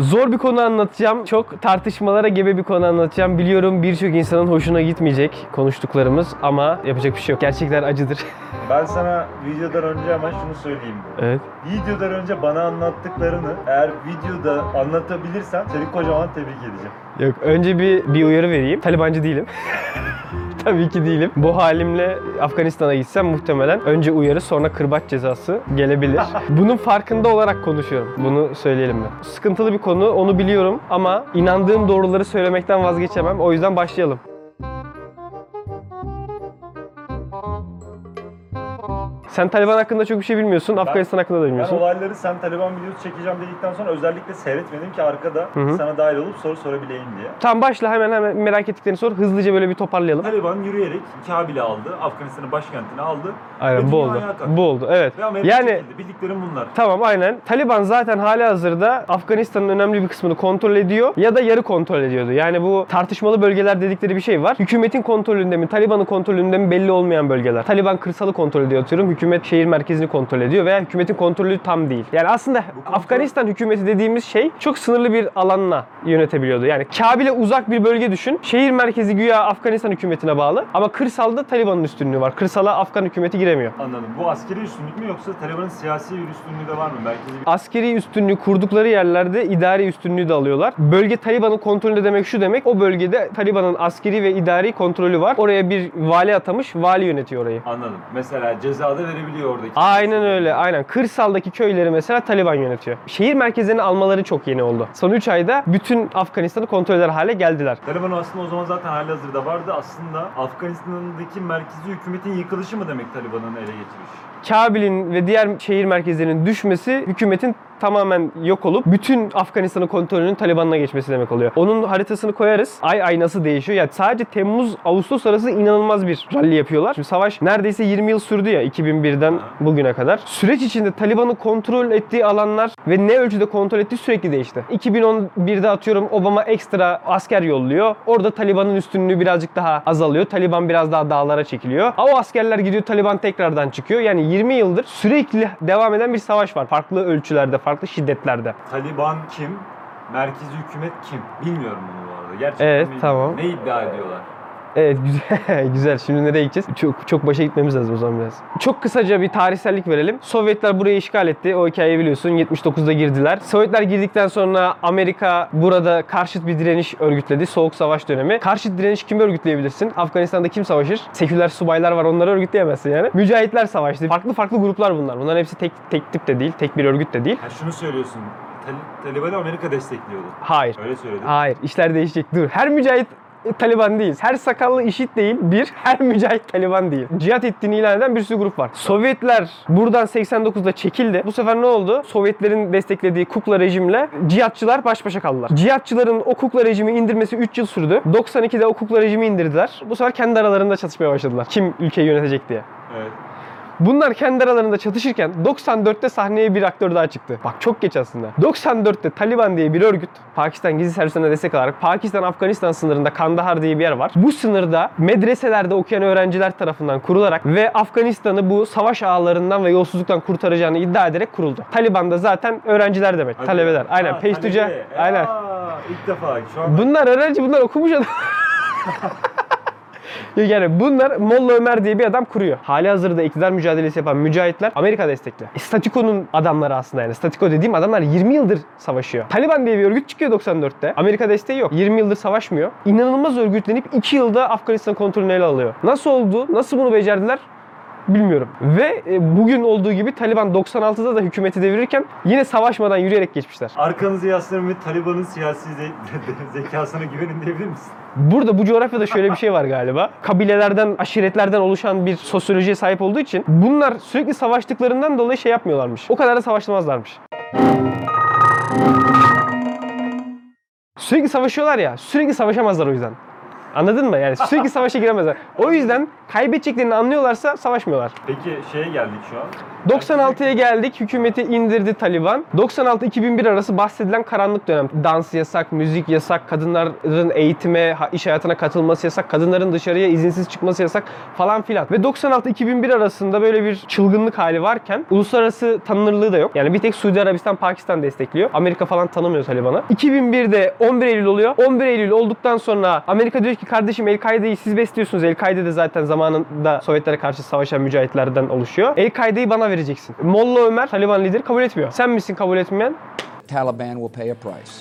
Zor bir konu anlatacağım. Çok tartışmalara gebe bir konu anlatacağım. Biliyorum birçok insanın hoşuna gitmeyecek konuştuklarımız ama yapacak bir şey yok. Gerçekler acıdır. Ben sana videodan önce hemen şunu söyleyeyim. evet. Videodan önce bana anlattıklarını eğer videoda anlatabilirsen seni kocaman tebrik edeceğim. Yok önce bir bir uyarı vereyim. Talibancı değilim. Tabii ki değilim. Bu halimle Afganistan'a gitsem muhtemelen önce uyarı sonra kırbaç cezası gelebilir. Bunun farkında olarak konuşuyorum. Bunu söyleyelim mi? Sıkıntılı bir konu onu biliyorum ama inandığım doğruları söylemekten vazgeçemem. O yüzden başlayalım. Sen Taliban hakkında çok bir şey bilmiyorsun. Afganistan hakkında da Ben bilmiyorsun. olayları sen Taliban videosu çekeceğim dedikten sonra özellikle seyretmedim ki arkada Hı hı. sana dahil olup soru sorabileyim diye. Tamam başla hemen hemen merak ettiklerini sor. Hızlıca böyle bir toparlayalım. Taliban yürüyerek Kabil'i aldı, Afganistan'ın başkentini aldı Aynen bu oldu. Bu oldu. Evet. ve Amerika Yani çekildi. Bildiklerim bunlar. Tamam aynen. Taliban zaten hali hazırda Afganistan'ın önemli bir kısmını kontrol ediyor ya da yarı kontrol ediyordu. Yani bu tartışmalı bölgeler dedikleri bir şey var. Hükümetin kontrolünde mi, Taliban'ın kontrolünde mi belli olmayan bölgeler. Taliban kırsalı kontrol ediyor atıyorum. Hükümet şehir merkezini kontrol ediyor veya hükümetin kontrolü tam değil. Yani aslında kontrol- Afganistan hükümeti dediğimiz şey çok sınırlı bir alanla yönetebiliyordu. Yani Kabil'e uzak bir bölge düşün. Şehir merkezi güya Afganistan hükümetine bağlı ama kırsalda Taliban'ın üstünlüğü var. Kırsala Afgan hükümeti giremiyor. Anladım. Bu askeri üstünlük mü yoksa Taliban'ın siyasi bir üstünlüğü de var mı? Merkezi bir... askeri üstünlüğü kurdukları yerlerde idari üstünlüğü de alıyorlar. Bölge Taliban'ın kontrolünde demek şu demek. O bölgede Taliban'ın askeri ve idari kontrolü var. Oraya bir vali atamış, vali yönetiyor orayı. Anladım. Mesela cezada verebiliyor oradaki. Aynen öyle, aynen. Kırsaldaki köyleri mesela Taliban yönetiyor. Şehir merkezlerini almaları çok yeni oldu. Son 3 ayda bütün Afganistan'ı kontrol eder hale geldiler. Taliban aslında o zaman zaten halihazırda vardı. Aslında Afganistan'daki merkezi hükümetin yıkılışı mı demek Taliban'ın ele geçiriş? Kabil'in ve diğer şehir merkezlerinin düşmesi hükümetin tamamen yok olup bütün Afganistan'ın kontrolünün Taliban'ına geçmesi demek oluyor. Onun haritasını koyarız. Ay ay nasıl değişiyor? Yani sadece Temmuz Ağustos arası inanılmaz bir rally yapıyorlar. Şimdi savaş neredeyse 20 yıl sürdü ya 2001'den bugüne kadar. Süreç içinde Taliban'ın kontrol ettiği alanlar ve ne ölçüde kontrol ettiği sürekli değişti. 2011'de atıyorum Obama ekstra asker yolluyor. Orada Taliban'ın üstünlüğü birazcık daha azalıyor. Taliban biraz daha dağlara çekiliyor. O askerler gidiyor Taliban tekrardan çıkıyor. Yani 20 yıldır sürekli devam eden bir savaş var. Farklı ölçülerde, farklı şiddetlerde. Taliban kim? Merkezi hükümet kim? Bilmiyorum bunu bu arada. Gerçekten Evet, bilmiyorum. tamam. Ne iddia ediyorlar? Evet güzel. güzel. Şimdi nereye gideceğiz? Çok çok başa gitmemiz lazım o zaman biraz. Çok kısaca bir tarihsellik verelim. Sovyetler burayı işgal etti. O hikayeyi biliyorsun. 79'da girdiler. Sovyetler girdikten sonra Amerika burada karşıt bir direniş örgütledi. Soğuk savaş dönemi. Karşıt direniş kimi örgütleyebilirsin? Afganistan'da kim savaşır? Seküler subaylar var. Onları örgütleyemezsin yani. Mücahitler savaştı. Farklı farklı gruplar bunlar. Bunların hepsi tek tek tip de değil. Tek bir örgüt de değil. Ha şunu söylüyorsun. Tal- Taliban'ı Amerika destekliyordu. Hayır. Öyle söyledin. Hayır, işler değişecek. Dur. Her mücahit Taliban değil. Her sakallı işit değil. Bir, her mücahit Taliban değil. Cihat ettiğini ilan eden bir sürü grup var. Sovyetler buradan 89'da çekildi. Bu sefer ne oldu? Sovyetlerin desteklediği kukla rejimle cihatçılar baş başa kaldılar. Cihatçıların o kukla rejimi indirmesi 3 yıl sürdü. 92'de o kukla rejimi indirdiler. Bu sefer kendi aralarında çatışmaya başladılar. Kim ülkeyi yönetecek diye. Evet. Bunlar kendi aralarında çatışırken 94'te sahneye bir aktör daha çıktı. Bak çok geç aslında. 94'te Taliban diye bir örgüt Pakistan gizli servislerine destek alarak Pakistan-Afganistan sınırında Kandahar diye bir yer var. Bu sınırda medreselerde okuyan öğrenciler tarafından kurularak ve Afganistan'ı bu savaş ağlarından ve yolsuzluktan kurtaracağını iddia ederek kuruldu. Taliban da zaten öğrenciler demek. Hadi. Talebeler. Aynen. Ha. Aynen. Aa, ilk defa. Şu an Bunlar öğrenci, bunlar okumuş adam. Yani bunlar Molla Ömer diye bir adam kuruyor. Hali hazırda iktidar mücadelesi yapan mücahitler Amerika destekli. E, Statiko'nun adamları aslında yani. Statiko dediğim adamlar 20 yıldır savaşıyor. Taliban diye bir örgüt çıkıyor 94'te. Amerika desteği yok. 20 yıldır savaşmıyor. İnanılmaz örgütlenip 2 yılda Afganistan kontrolünü ele alıyor. Nasıl oldu? Nasıl bunu becerdiler? Bilmiyorum. Ve e, bugün olduğu gibi Taliban 96'da da hükümeti devirirken yine savaşmadan yürüyerek geçmişler. arkanızı yaslarım ve Taliban'ın siyasi ze- zekasına güvenin diyebilir misin? Burada bu coğrafyada şöyle bir şey var galiba. Kabilelerden, aşiretlerden oluşan bir sosyolojiye sahip olduğu için bunlar sürekli savaştıklarından dolayı şey yapmıyorlarmış. O kadar da savaşmazlarmış. Sürekli savaşıyorlar ya, sürekli savaşamazlar o yüzden. Anladın mı? Yani sürekli savaşa giremezler. O yüzden kaybedeceklerini anlıyorlarsa savaşmıyorlar. Peki şeye geldik şu an. 96'ya geldik. Hükümeti indirdi Taliban. 96-2001 arası bahsedilen karanlık dönem. Dans yasak, müzik yasak, kadınların eğitime, iş hayatına katılması yasak, kadınların dışarıya izinsiz çıkması yasak falan filan. Ve 96-2001 arasında böyle bir çılgınlık hali varken uluslararası tanınırlığı da yok. Yani bir tek Suudi Arabistan, Pakistan destekliyor. Amerika falan tanımıyor Taliban'ı. 2001'de 11 Eylül oluyor. 11 Eylül olduktan sonra Amerika diyor ki kardeşim El-Kaide'yi siz besliyorsunuz. El-Kaide de zaten zamanında Sovyetlere karşı savaşan mücahitlerden oluşuyor. El-Kaide'yi bana vereceksin. Molla Ömer, Taliban lideri kabul etmiyor. Sen misin kabul etmeyen? Taliban will pay a price.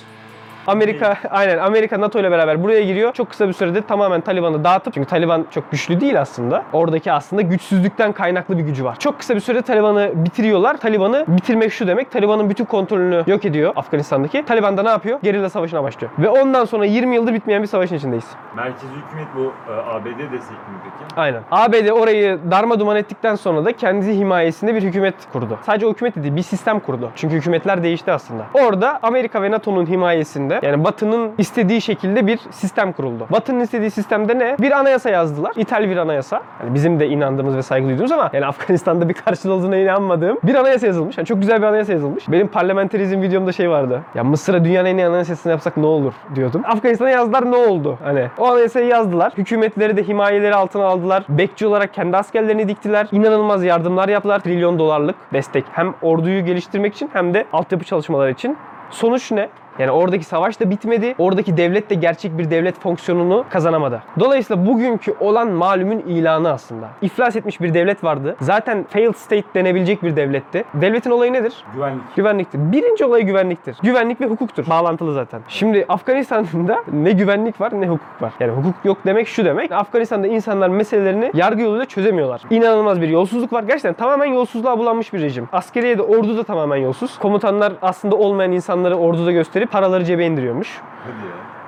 Amerika aynen Amerika NATO ile beraber buraya giriyor. Çok kısa bir sürede tamamen Taliban'ı dağıtıp çünkü Taliban çok güçlü değil aslında. Oradaki aslında güçsüzlükten kaynaklı bir gücü var. Çok kısa bir sürede Taliban'ı bitiriyorlar. Taliban'ı bitirmek şu demek. Taliban'ın bütün kontrolünü yok ediyor Afganistan'daki. Taliban da ne yapıyor? Gerilla savaşına başlıyor. Ve ondan sonra 20 yıldır bitmeyen bir savaşın içindeyiz. Merkezi hükümet bu e, ABD destekli mi peki? Aynen. ABD orayı darma duman ettikten sonra da kendi himayesinde bir hükümet kurdu. Sadece o hükümet de değil, bir sistem kurdu. Çünkü hükümetler değişti aslında. Orada Amerika ve NATO'nun himayesinde yani Batı'nın istediği şekilde bir sistem kuruldu. Batı'nın istediği sistemde ne? Bir anayasa yazdılar. İthal bir anayasa. Yani bizim de inandığımız ve saygı duyduğumuz ama yani Afganistan'da bir karşılığı olduğuna inanmadığım bir anayasa yazılmış. Yani çok güzel bir anayasa yazılmış. Benim parlamenterizm videomda şey vardı. Ya Mısır'a dünyanın en iyi anayasasını yapsak ne olur diyordum. Afganistan'a yazdılar ne oldu? Hani o anayasayı yazdılar. Hükümetleri de himayeleri altına aldılar. Bekçi olarak kendi askerlerini diktiler. İnanılmaz yardımlar yaptılar. Trilyon dolarlık destek. Hem orduyu geliştirmek için hem de altyapı çalışmaları için. Sonuç ne? Yani oradaki savaş da bitmedi. Oradaki devlet de gerçek bir devlet fonksiyonunu kazanamadı. Dolayısıyla bugünkü olan malumun ilanı aslında. İflas etmiş bir devlet vardı. Zaten failed state denebilecek bir devletti. Devletin olayı nedir? Güvenlik. Güvenliktir. Birinci olay güvenliktir. Güvenlik ve hukuktur. Bağlantılı zaten. Şimdi Afganistan'da ne güvenlik var ne hukuk var. Yani hukuk yok demek şu demek. Afganistan'da insanlar meselelerini yargı yoluyla çözemiyorlar. İnanılmaz bir yolsuzluk var. Gerçekten tamamen yolsuzluğa bulanmış bir rejim. Askeriye de ordu da tamamen yolsuz. Komutanlar aslında olmayan insanları orduda gösterip paraları cebe indiriyormuş. Hadi ya.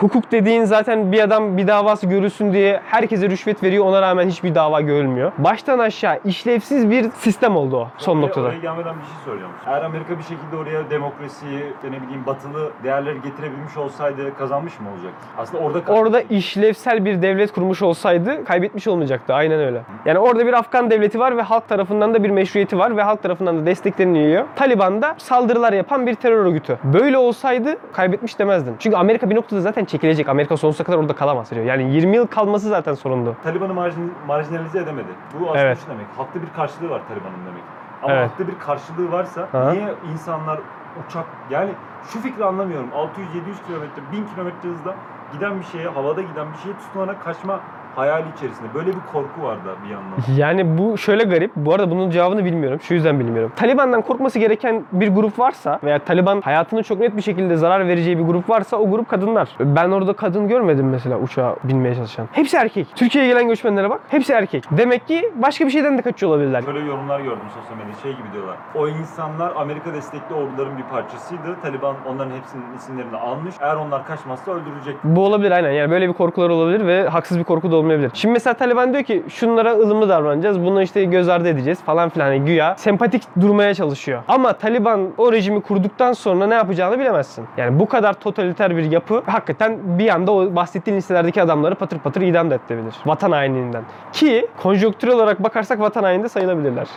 Hukuk dediğin zaten bir adam bir davası görülsün diye herkese rüşvet veriyor. Ona rağmen hiçbir dava görülmüyor. Baştan aşağı işlevsiz bir sistem oldu o son Oraya- noktada. Oraya gelmeden bir şey soracağım. Eğer Amerika bir şekilde oraya demokrasiyi, işte ne bileyim batılı değerleri getirebilmiş olsaydı kazanmış mı olacaktı? Aslında orada. Orada işlevsel bir devlet kurmuş olsaydı kaybetmiş olmayacaktı. Aynen öyle. Yani orada bir Afgan devleti var ve halk tarafından da bir meşruiyeti var ve halk tarafından da destekleniliyor. Taliban da saldırılar yapan bir terör örgütü. Böyle olsaydı kaybetmiş demezdin. Çünkü Amerika bir noktada zaten çekilecek. Amerika sonsuza kadar orada kalamaz diyor. Yani 20 yıl kalması zaten sorundu. Taliban'ı marjin, marjinalize edemedi. Bu aslında Evet. şu demek. Haklı bir karşılığı var Taliban'ın demek. Ama Evet. haklı bir karşılığı varsa Aha. niye insanlar uçak yani şu fikri anlamıyorum. 600-700 kilometre, 1000 kilometre hızda giden bir şeye, havada giden bir şeye tutunarak kaçma hayali içerisinde. Böyle bir korku var da bir yandan. Yani bu şöyle garip. Bu arada bunun cevabını bilmiyorum. Şu yüzden bilmiyorum. Taliban'dan korkması gereken bir grup varsa veya Taliban hayatını çok net bir şekilde zarar vereceği bir grup varsa o grup kadınlar. Ben orada kadın görmedim mesela uçağa binmeye çalışan. Hepsi erkek. Türkiye'ye gelen göçmenlere bak. Hepsi erkek. Demek ki başka bir şeyden de kaçıyor olabilirler. Böyle yorumlar gördüm sosyal medyada şey gibi diyorlar. O insanlar Amerika destekli orduların bir parçasıydı. Taliban onların hepsinin isimlerini almış. Eğer onlar kaçmazsa öldürecek. Bu olabilir aynen. Yani böyle bir korkular olabilir ve haksız bir korku da olmayabilir. Şimdi mesela Taliban diyor ki şunlara ılımlı davranacağız. Bunu işte göz ardı edeceğiz falan filan. Hani güya sempatik durmaya çalışıyor. Ama Taliban o rejimi kurduktan sonra ne yapacağını bilemezsin. Yani bu kadar totaliter bir yapı hakikaten bir anda o bahsettiğin listelerdeki adamları patır patır idam da edebilir. Vatan hainliğinden. Ki konjonktürel olarak bakarsak vatan haini de sayılabilirler.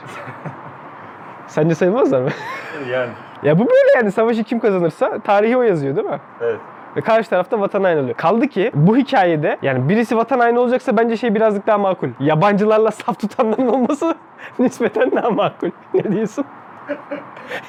Sence sayılmazlar mı? Yani ya bu böyle yani savaşı kim kazanırsa tarihi o yazıyor değil mi? evet. Ve karşı tarafta vatan haini oluyor. Kaldı ki bu hikayede yani birisi vatan haini olacaksa bence şey birazcık daha makul. Yabancılarla saf tutanların olması nispeten daha makul. Ne diyorsun?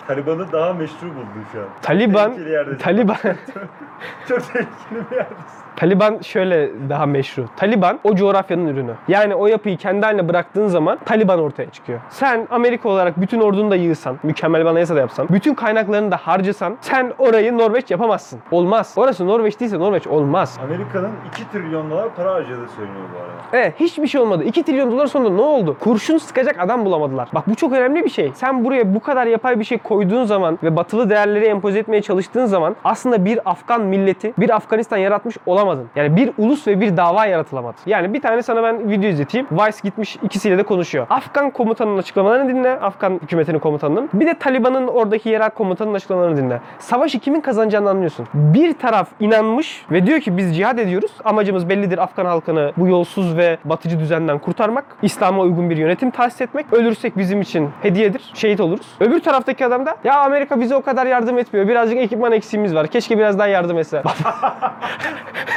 Taliban'ı daha meşru buldun şu an. Taliban. Taliban Çok tehlikeli bir yerdesin. Taliban şöyle daha meşru. Taliban o coğrafyanın ürünü. Yani o yapıyı kendi haline bıraktığın zaman Taliban ortaya çıkıyor. Sen Amerika olarak bütün ordunu da yığsan, mükemmel bir anayasa da yapsan, bütün kaynaklarını da harcasan sen orayı Norveç yapamazsın. Olmaz. Orası Norveç değilse Norveç olmaz. Amerika'nın 2 trilyon dolar para harcadığı söyleniyor bu arada. Evet hiçbir şey olmadı. 2 trilyon dolar sonunda ne oldu? Kurşun sıkacak adam bulamadılar. Bak bu çok önemli bir şey. Sen buraya bu kadar yapay bir şey koyduğun zaman ve batılı değerleri empoze etmeye çalıştığın zaman aslında bir Afgan milleti, bir Afganistan yaratmış olamadın. Yani bir ulus ve bir dava yaratılamadı. Yani bir tane sana ben video izleteyim. Vice gitmiş ikisiyle de konuşuyor. Afgan komutanının açıklamalarını dinle. Afgan hükümetinin komutanının. Bir de Taliban'ın oradaki yerel komutanının açıklamalarını dinle. Savaşı kimin kazanacağını anlıyorsun. Bir taraf inanmış ve diyor ki biz cihad ediyoruz. Amacımız bellidir Afgan halkını bu yolsuz ve batıcı düzenden kurtarmak. İslam'a uygun bir yönetim tahsis etmek. Ölürsek bizim için hediyedir. Şehit oluruz. Öbür taraftaki adam da ya Amerika bize o kadar yardım etmiyor. Birazcık ekipman eksiğimiz var. Keşke biraz daha yardım etse.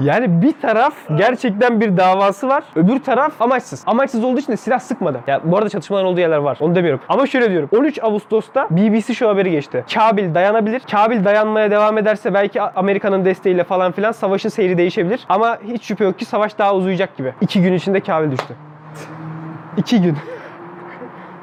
Yani bir taraf gerçekten bir davası var. Öbür taraf amaçsız. Amaçsız olduğu için de silah sıkmadı. Ya bu arada çatışmaların olduğu yerler var. Onu demiyorum. Ama şöyle diyorum. 13 Ağustos'ta BBC şu haberi geçti. Kabil dayanabilir. Kabil dayanmaya devam ederse belki Amerika'nın desteğiyle falan filan savaşın seyri değişebilir. Ama hiç şüphe yok ki savaş daha uzayacak gibi. İki gün içinde Kabil düştü. İki gün.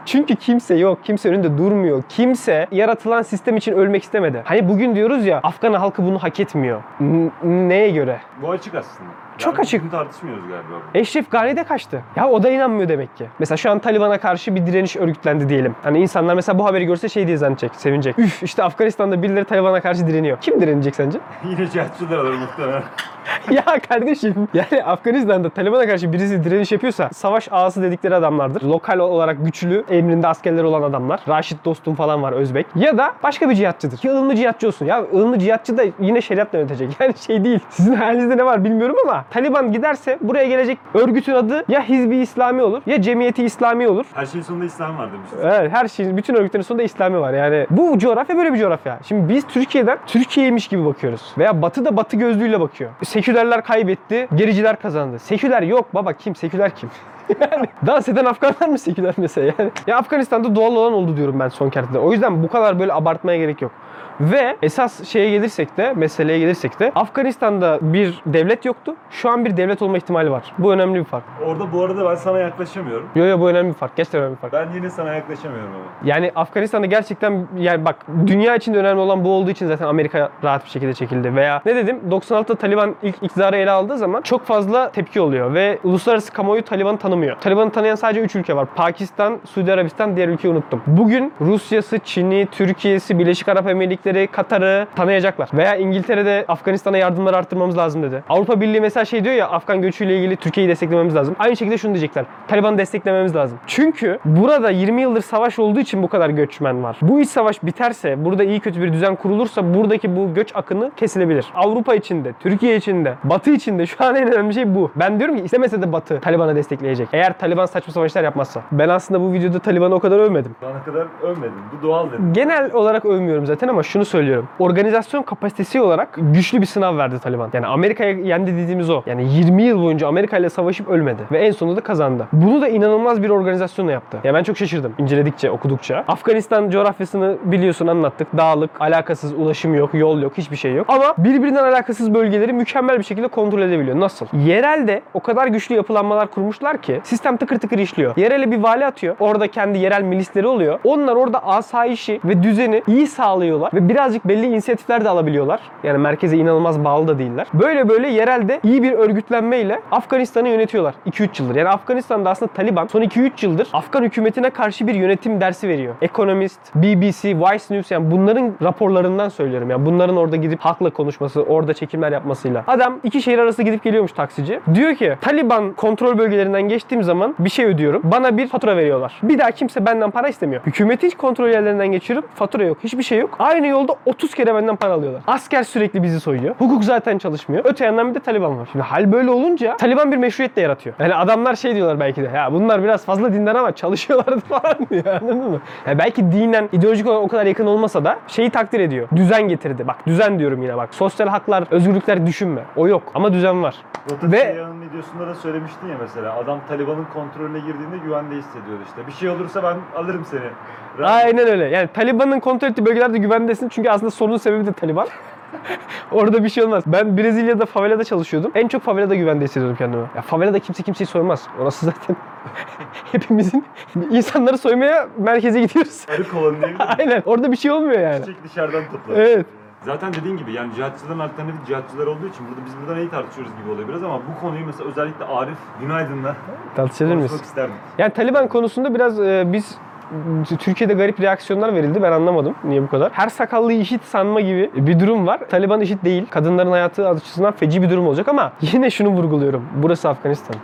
Çünkü kimse yok. Kimse önünde durmuyor. Kimse yaratılan sistem için ölmek istemedi. Hani bugün diyoruz ya Afgan halkı bunu hak etmiyor. N- neye göre? Bu açık aslında. Çok Yani açık. Tartışmıyoruz galiba. Eşref Gani de kaçtı. Ya o da inanmıyor demek ki. Mesela şu an Taliban'a karşı bir direniş örgütlendi diyelim. Hani insanlar mesela bu haberi görse şey diye zannedecek, sevinecek. Üf işte Afganistan'da birileri Taliban'a karşı direniyor. Kim direnecek sence? Yine cihatçılar alır muhtemelen. ya kardeşim yani Afganistan'da Taliban'a karşı birisi direniş yapıyorsa savaş ağası dedikleri adamlardır. Lokal olarak güçlü, emrinde askerler olan adamlar. Raşit dostum falan var Özbek. Ya da başka bir cihatçıdır. Ki ılımlı cihatçı olsun. Ya ılımlı cihatçı da yine şeriatla yönetecek. Yani şey değil. Sizin halinizde ne var bilmiyorum ama Taliban giderse buraya gelecek örgütün adı ya Hizbi İslami olur ya Cemiyeti İslami olur. Her şeyin sonunda İslam var demiştiniz. Evet her şeyin, bütün örgütlerin sonunda İslami var. Yani bu coğrafya böyle bir coğrafya. Şimdi biz Türkiye'den Türkiye'ymiş gibi bakıyoruz. Veya Batı da Batı gözlüğüyle bakıyor. Sekülerler kaybetti, gericiler kazandı. Seküler yok baba kim? Seküler kim? yani dans eden Afganlar mı seküler mesela yani? Ya Afganistan'da doğal olan oldu diyorum ben son kertede. O yüzden bu kadar böyle abartmaya gerek yok. Ve esas şeye gelirsek de, meseleye gelirsek de Afganistan'da bir devlet yoktu. Şu an bir devlet olma ihtimali var. Bu önemli bir fark. Orada bu arada ben sana yaklaşamıyorum. Yo yo bu önemli bir fark. Gerçekten önemli bir fark. Ben yine sana yaklaşamıyorum ama. Yani Afganistan'da gerçekten yani bak dünya içinde önemli olan bu olduğu için zaten Amerika rahat bir şekilde çekildi. Veya ne dedim 96'da Taliban ilk iktidarı ele aldığı zaman çok fazla tepki oluyor ve uluslararası kamuoyu Taliban'ı tanımıyor. Taliban'ı tanıyan sadece 3 ülke var. Pakistan, Suudi Arabistan, diğer ülkeyi unuttum. Bugün Rusya'sı, Çin'i, Türkiye'si, Birleşik Arap Emirlikleri, Katar'ı tanıyacaklar. Veya İngiltere'de Afganistan'a yardımları arttırmamız lazım dedi. Avrupa Birliği mesela şey diyor ya Afgan göçüyle ilgili Türkiye'yi desteklememiz lazım. Aynı şekilde şunu diyecekler. Taliban'ı desteklememiz lazım. Çünkü burada 20 yıldır savaş olduğu için bu kadar göçmen var. Bu iç savaş biterse, burada iyi kötü bir düzen kurulursa buradaki bu göç akını kesilebilir. Avrupa içinde, Türkiye içinde, Batı içinde şu an en önemli şey bu. Ben diyorum ki istemese de Batı Taliban'ı destekleyecek. Eğer Taliban saçma savaşlar yapmazsa. Ben aslında bu videoda Taliban'ı o kadar övmedim. Şu ana kadar övmedim. Bu doğal dedim. Genel olarak övmüyorum zaten ama şunu söylüyorum. Organizasyon kapasitesi olarak güçlü bir sınav verdi Taliban. Yani Amerika'ya yendi dediğimiz o. Yani 20 yıl boyunca Amerika ile savaşıp ölmedi. Ve en sonunda da kazandı. Bunu da inanılmaz bir organizasyonla yaptı. Ya ben çok şaşırdım inceledikçe, okudukça. Afganistan coğrafyasını biliyorsun anlattık. Dağlık, alakasız ulaşım yok, yol yok, hiçbir şey yok. Ama birbirinden alakasız bölgeleri mükemmel bir şekilde kontrol edebiliyor. Nasıl? Yerelde o kadar güçlü yapılanmalar kurmuşlar ki sistem tıkır tıkır işliyor. Yerele bir vali atıyor. Orada kendi yerel milisleri oluyor. Onlar orada asayişi ve düzeni iyi sağlıyorlar ve birazcık belli inisiyatifler de alabiliyorlar. Yani merkeze inanılmaz bağlı da değiller. Böyle böyle yerelde iyi bir örgütlenmeyle Afganistan'ı yönetiyorlar 2-3 yıldır. Yani Afganistan'da aslında Taliban son 2-3 yıldır Afgan hükümetine karşı bir yönetim dersi veriyor. Economist, BBC, Vice News yani bunların raporlarından söylüyorum. Yani bunların orada gidip halkla konuşması, orada çekimler yapmasıyla. Adam iki şehir arası gidip geliyormuş taksici. Diyor ki Taliban kontrol bölgelerinden geçtiğim zaman bir şey ödüyorum. Bana bir fatura veriyorlar. Bir daha kimse benden para istemiyor. Hükümetin kontrol yerlerinden geçiyorum. Fatura yok. Hiçbir şey yok. Aynı yolda 30 kere benden para alıyorlar. Asker sürekli bizi soyuyor. Hukuk zaten çalışmıyor. Öte yandan bir de Taliban var. Şimdi hal böyle olunca Taliban bir meşruiyet de yaratıyor. Yani adamlar şey diyorlar belki de ya bunlar biraz fazla dinden ama çalışıyorlardı falan diyor anladın mı? Ya belki dinen ideolojik olarak o kadar yakın olmasa da şeyi takdir ediyor. Düzen getirdi. Bak düzen diyorum yine bak. Sosyal haklar, özgürlükler düşünme. O yok ama düzen var. Rota Ve- Ve... videosunda da söylemiştin ya mesela adam Taliban'ın kontrolüne girdiğinde güvende hissediyordu işte. Bir şey olursa ben alırım seni. Aynen öyle. Yani Taliban'ın kontrol ettiği bölgelerde güvendesin çünkü aslında sorunun sebebi de Taliban. Orada bir şey olmaz. Ben Brezilya'da favelada çalışıyordum. En çok favelada güvende hissediyordum kendimi. Ya favelada kimse kimseyi soymaz. Orası zaten hepimizin insanları soymaya merkeze gidiyoruz. Arı kovanı diyebilir miyim? Aynen. Orada bir şey olmuyor yani. Çiçek dışarıdan toplar. Evet. Zaten dediğin gibi yani cihatçıların alternatif cihatçılar olduğu için burada biz burada neyi tartışıyoruz gibi oluyor biraz ama bu konuyu mesela özellikle Arif Günaydın'la Tartışabilir miyiz? isterdik. Yani Taliban konusunda biraz e, biz Türkiye'de garip reaksiyonlar verildi. Ben anlamadım niye bu kadar. Her sakallı işit sanma gibi bir durum var. Taliban işit değil. Kadınların hayatı açısından feci bir durum olacak ama yine şunu vurguluyorum. Burası Afganistan.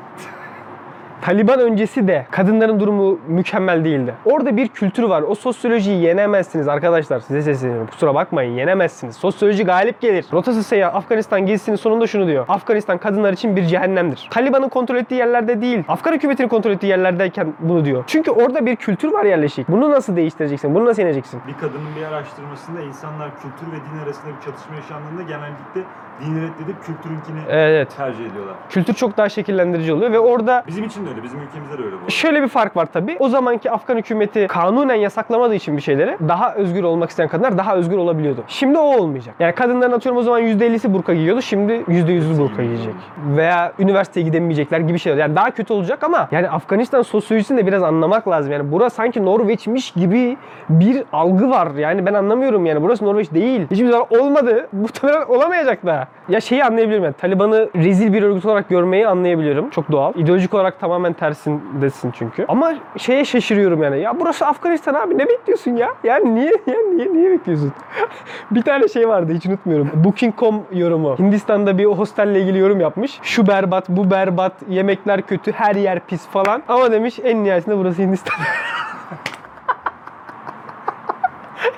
Taliban öncesi de kadınların durumu mükemmel değildi. Orada bir kültür var. O sosyolojiyi yenemezsiniz arkadaşlar. Size sesleniyorum. Kusura bakmayın yenemezsiniz. Sosyoloji galip gelir. Rotası Seyyah Afganistan gezisinin sonunda şunu diyor. Afganistan kadınlar için bir cehennemdir. Taliban'ın kontrol ettiği yerlerde değil. Afgan hükümetinin kontrol ettiği yerlerdeyken bunu diyor. Çünkü orada bir kültür var yerleşik. Bunu nasıl değiştireceksin? Bunu nasıl yeneceksin? Bir kadının bir araştırmasında insanlar kültür ve din arasında bir çatışma yaşandığında genellikle dini reddedip kültürünkini Evet. tercih ediyorlar. Kültür çok daha şekillendirici oluyor ve orada Bizim için de öyle, bizim ülkemizde de öyle bu. arada. Şöyle bir fark var tabii. O zamanki Afgan hükümeti kanunen yasaklamadığı için bir şeyleri daha özgür olmak isteyen kadınlar daha özgür olabiliyordu. Şimdi o olmayacak. Yani kadınların atıyorum o zaman %50'si burka giyiyordu. Şimdi %100'ü burka giyecek. Veya üniversiteye gidemeyecekler gibi şeyler. Yani daha kötü olacak ama yani Afganistan sosyolojisini de biraz anlamak lazım. Yani burası sanki Norveç'miş gibi bir algı var. Yani ben anlamıyorum yani. Burası Norveç değil. Hiçbir zaman olmadı. Muhtemelen olamayacak da. Ya şeyi anlayabilirim yani. Taliban'ı rezil bir örgüt olarak görmeyi anlayabiliyorum. Çok doğal. İdeolojik olarak tamamen tersindesin çünkü. Ama şeye şaşırıyorum yani. Ya burası Afganistan abi ne bekliyorsun ya? Yani niye ya niye niye bekliyorsun? bir tane şey vardı hiç unutmuyorum. Booking.com yorumu. Hindistan'da bir hostelle ilgili yorum yapmış. Şu berbat, bu berbat, yemekler kötü, her yer pis falan. Ama demiş en nihayetinde burası Hindistan.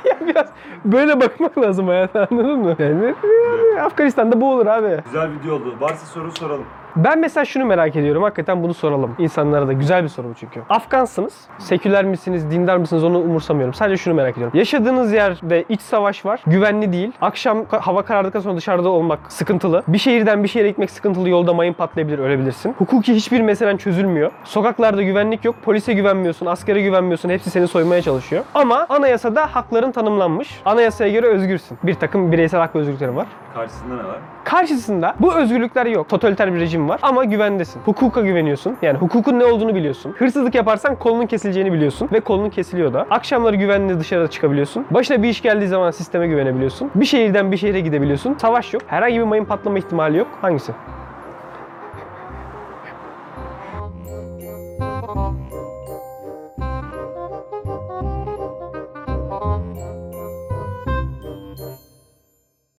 ya biraz böyle bakmak lazım hayata anladın mı? Yani Afganistan'da bu olur abi. Güzel video oldu. Varsa soru soralım. Ben mesela şunu merak ediyorum. Hakikaten bunu soralım insanlara da. Güzel bir soru bu çünkü. Afgansınız. Seküler misiniz, dindar mısınız onu umursamıyorum. Sadece şunu merak ediyorum. Yaşadığınız yerde iç savaş var. Güvenli değil. Akşam hava karardıktan sonra dışarıda olmak sıkıntılı. Bir şehirden bir şehre gitmek sıkıntılı. Yolda mayın patlayabilir, ölebilirsin. Hukuki hiçbir meselen çözülmüyor. Sokaklarda güvenlik yok. Polise güvenmiyorsun, askere güvenmiyorsun. Hepsi seni soymaya çalışıyor. Ama anayasada hakların tanımlanmış. Anayasaya göre özgürsün. Bir takım bireysel hak ve özgürlüklerin var. Karşısında ne var? Karşısında bu özgürlükler yok. Totaliter bir rejim var ama güvendesin. Hukuka güveniyorsun. Yani hukukun ne olduğunu biliyorsun. Hırsızlık yaparsan kolunun kesileceğini biliyorsun ve kolunun kesiliyor da. Akşamları güvenli dışarıda çıkabiliyorsun. Başına bir iş geldiği zaman sisteme güvenebiliyorsun. Bir şehirden bir şehre gidebiliyorsun. Savaş yok. Herhangi bir mayın patlama ihtimali yok. Hangisi?